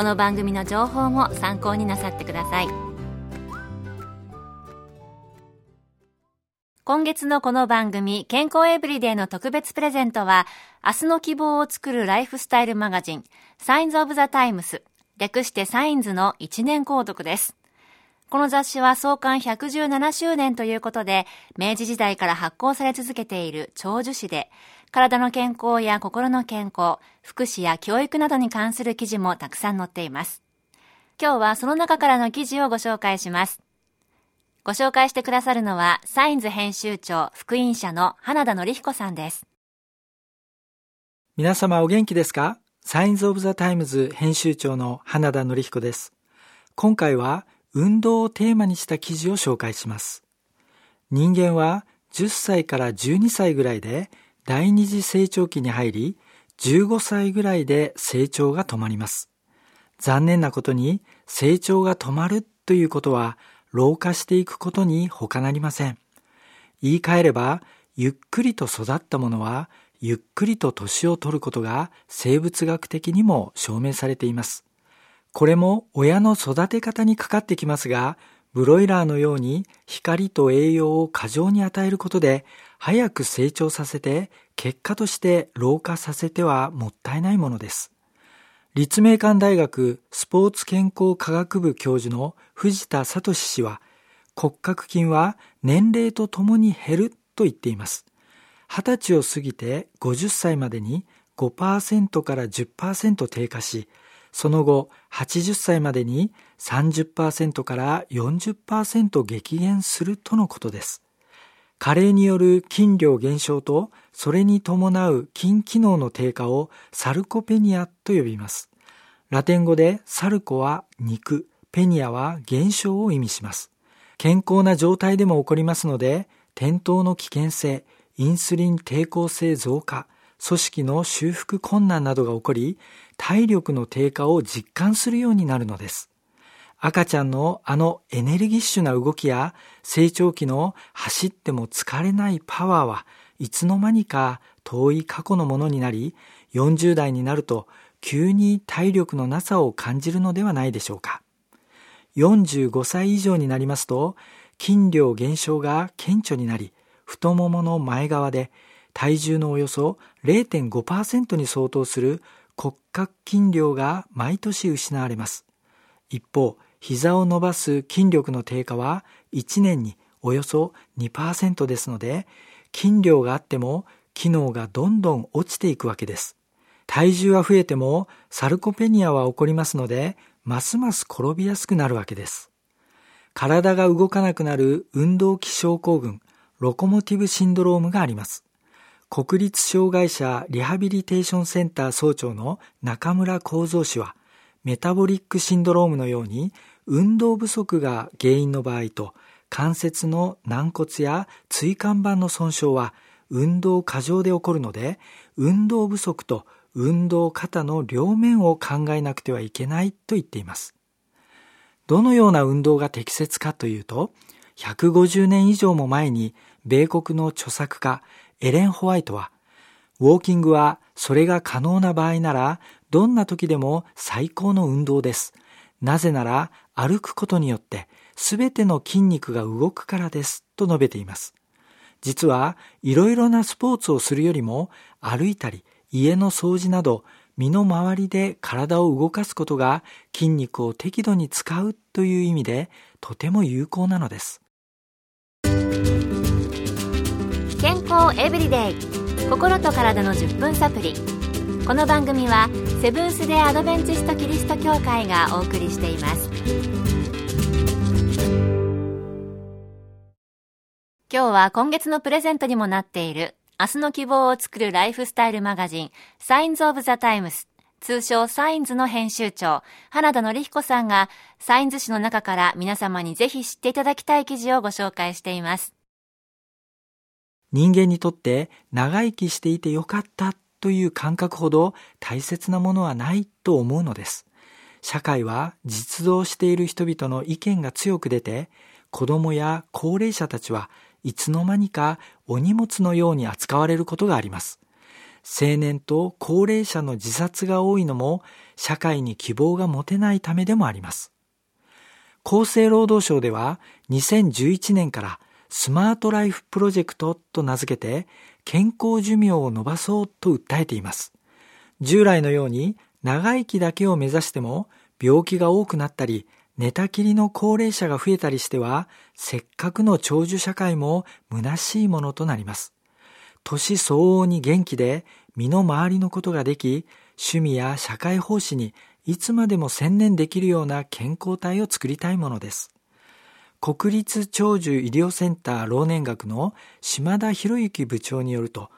この番組の情報も参考になさってください。今月のこの番組健康エブリデイの特別プレゼントは明日の希望を作るライフスタイルマガジンサインズ・オブ・ザ・タイムス略してサインズの1年購読です。この雑誌は創刊117周年ということで、明治時代から発行され続けている長寿誌で、体の健康や心の健康、福祉や教育などに関する記事もたくさん載っています。今日はその中からの記事をご紹介します。ご紹介してくださるのは、サインズ編集長、福音社の花田則彦さんです。皆様お元気ですか？サインズ・オブ・ザ・タイムズ編集長の花田則彦です。今回は運動をテーマにした記事を紹介します。人間は10歳から12歳ぐらいで第二次成長期に入り、15歳ぐらいで成長が止まります。残念なことに成長が止まるということは老化していくことに他なりません。言い換えれば、ゆっくりと育ったものはゆっくりと年を取ることが生物学的にも証明されています。これも親の育て方にかかってきますが、ブロイラーのように光と栄養を過剰に与えることで早く成長させて結果として老化させてはもったいないものです。立命館大学スポーツ健康科学部教授の藤田聡氏は骨格筋は年齢とともに減ると言っています。20歳を過ぎて50歳までに5%から10%低下し、その後80歳までに30%から40%激減するとのことです。加齢による筋量減少とそれに伴う筋機能の低下をサルコペニアと呼びます。ラテン語でサルコは肉、ペニアは減少を意味します。健康な状態でも起こりますので、転倒の危険性、インスリン抵抗性増加、組織の修復困難などが起こり、体力の低下を実感するようになるのです。赤ちゃんのあのエネルギッシュな動きや成長期の走っても疲れないパワーはいつの間にか遠い過去のものになり、40代になると急に体力のなさを感じるのではないでしょうか。45歳以上になりますと筋量減少が顕著になり、太ももの前側で体重のおよそ0.5%に相当する骨格筋量が毎年失われます。一方、膝を伸ばす筋力の低下は1年におよそ2%ですので、筋量があっても機能がどんどん落ちていくわけです。体重は増えてもサルコペニアは起こりますので、ますます転びやすくなるわけです。体が動かなくなる運動器症候群、ロコモティブシンドロームがあります。国立障害者リハビリテーションセンター総長の中村幸三氏は、メタボリックシンドロームのように運動不足が原因の場合と関節の軟骨や椎間板の損傷は運動過剰で起こるので運動不足と運動過多の両面を考えなくてはいけないと言っています。どのような運動が適切かというと150年以上も前に米国の著作家エレン・ホワイトは、ウォーキングはそれが可能な場合なら、どんな時でも最高の運動です。なぜなら歩くことによって全ての筋肉が動くからですと述べています。実はいろいろなスポーツをするよりも歩いたり家の掃除など身の回りで体を動かすことが筋肉を適度に使うという意味でとても有効なのです健康エブリデイ心と体の10分サプリこの番組はセブンス・デ・アドベンチスト・キリスト教会がお送りしています今日は今月のプレゼントにもなっている明日の希望を作るライフスタイルマガジンサインズ・オブ・ザ・タイムス通称サインズの編集長、花田紀彦さんが、サインズ誌の中から皆様にぜひ知っていただきたい記事をご紹介しています。人間にとって長生きしていてよかったという感覚ほど大切なものはないと思うのです。社会は実動している人々の意見が強く出て、子供や高齢者たちはいつの間にかお荷物のように扱われることがあります。青年と高齢者の自殺が多いのも社会に希望が持てないためでもあります。厚生労働省では2011年からスマートライフプロジェクトと名付けて健康寿命を延ばそうと訴えています。従来のように長生きだけを目指しても病気が多くなったり寝たきりの高齢者が増えたりしてはせっかくの長寿社会も虚しいものとなります。年相応に元気で身の回りのことができ、趣味や社会奉仕にいつまでも専念できるような健康体を作りたいものです。国立長寿医療センター老年学の島田博之部長によると、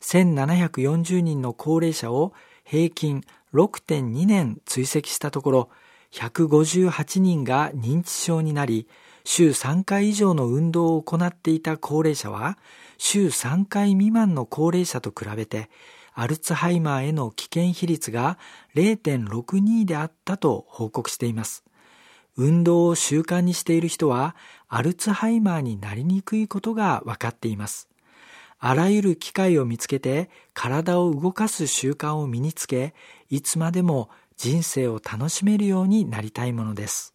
1740人の高齢者を平均6.2年追跡したところ、158人が認知症になり、週3回以上の運動を行っていた高齢者は、週3回未満の高齢者と比べて、アルツハイマーへの危険比率が0.62であったと報告しています。運動を習慣にしている人は、アルツハイマーになりにくいことが分かっています。あらゆる機会を見つけて体を動かす習慣を身につけ、いつまでも人生を楽しめるようになりたいものです。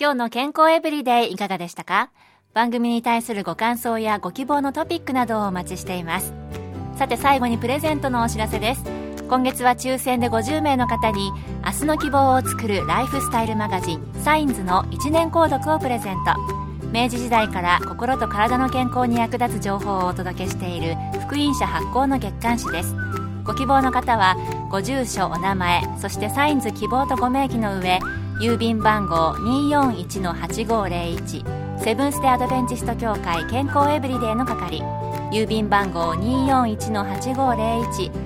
今日の健康エブリデイいかがでしたか？番組に対するご感想やご希望のトピックなどをお待ちしていますさて最後にプレゼントのお知らせです今月は抽選で50名の方に明日の希望を作るライフスタイルマガジンサインズの1年購読をプレゼント。明治時代から心と体の健康に役立つ情報をお届けしている福音社発行の月刊誌です。ご希望の方はご住所お名前そしてサインズ希望とご名義の上郵便番号241-8501セブンス・デ・アドベンチスト協会健康エブリデイの係。郵便番号241-8501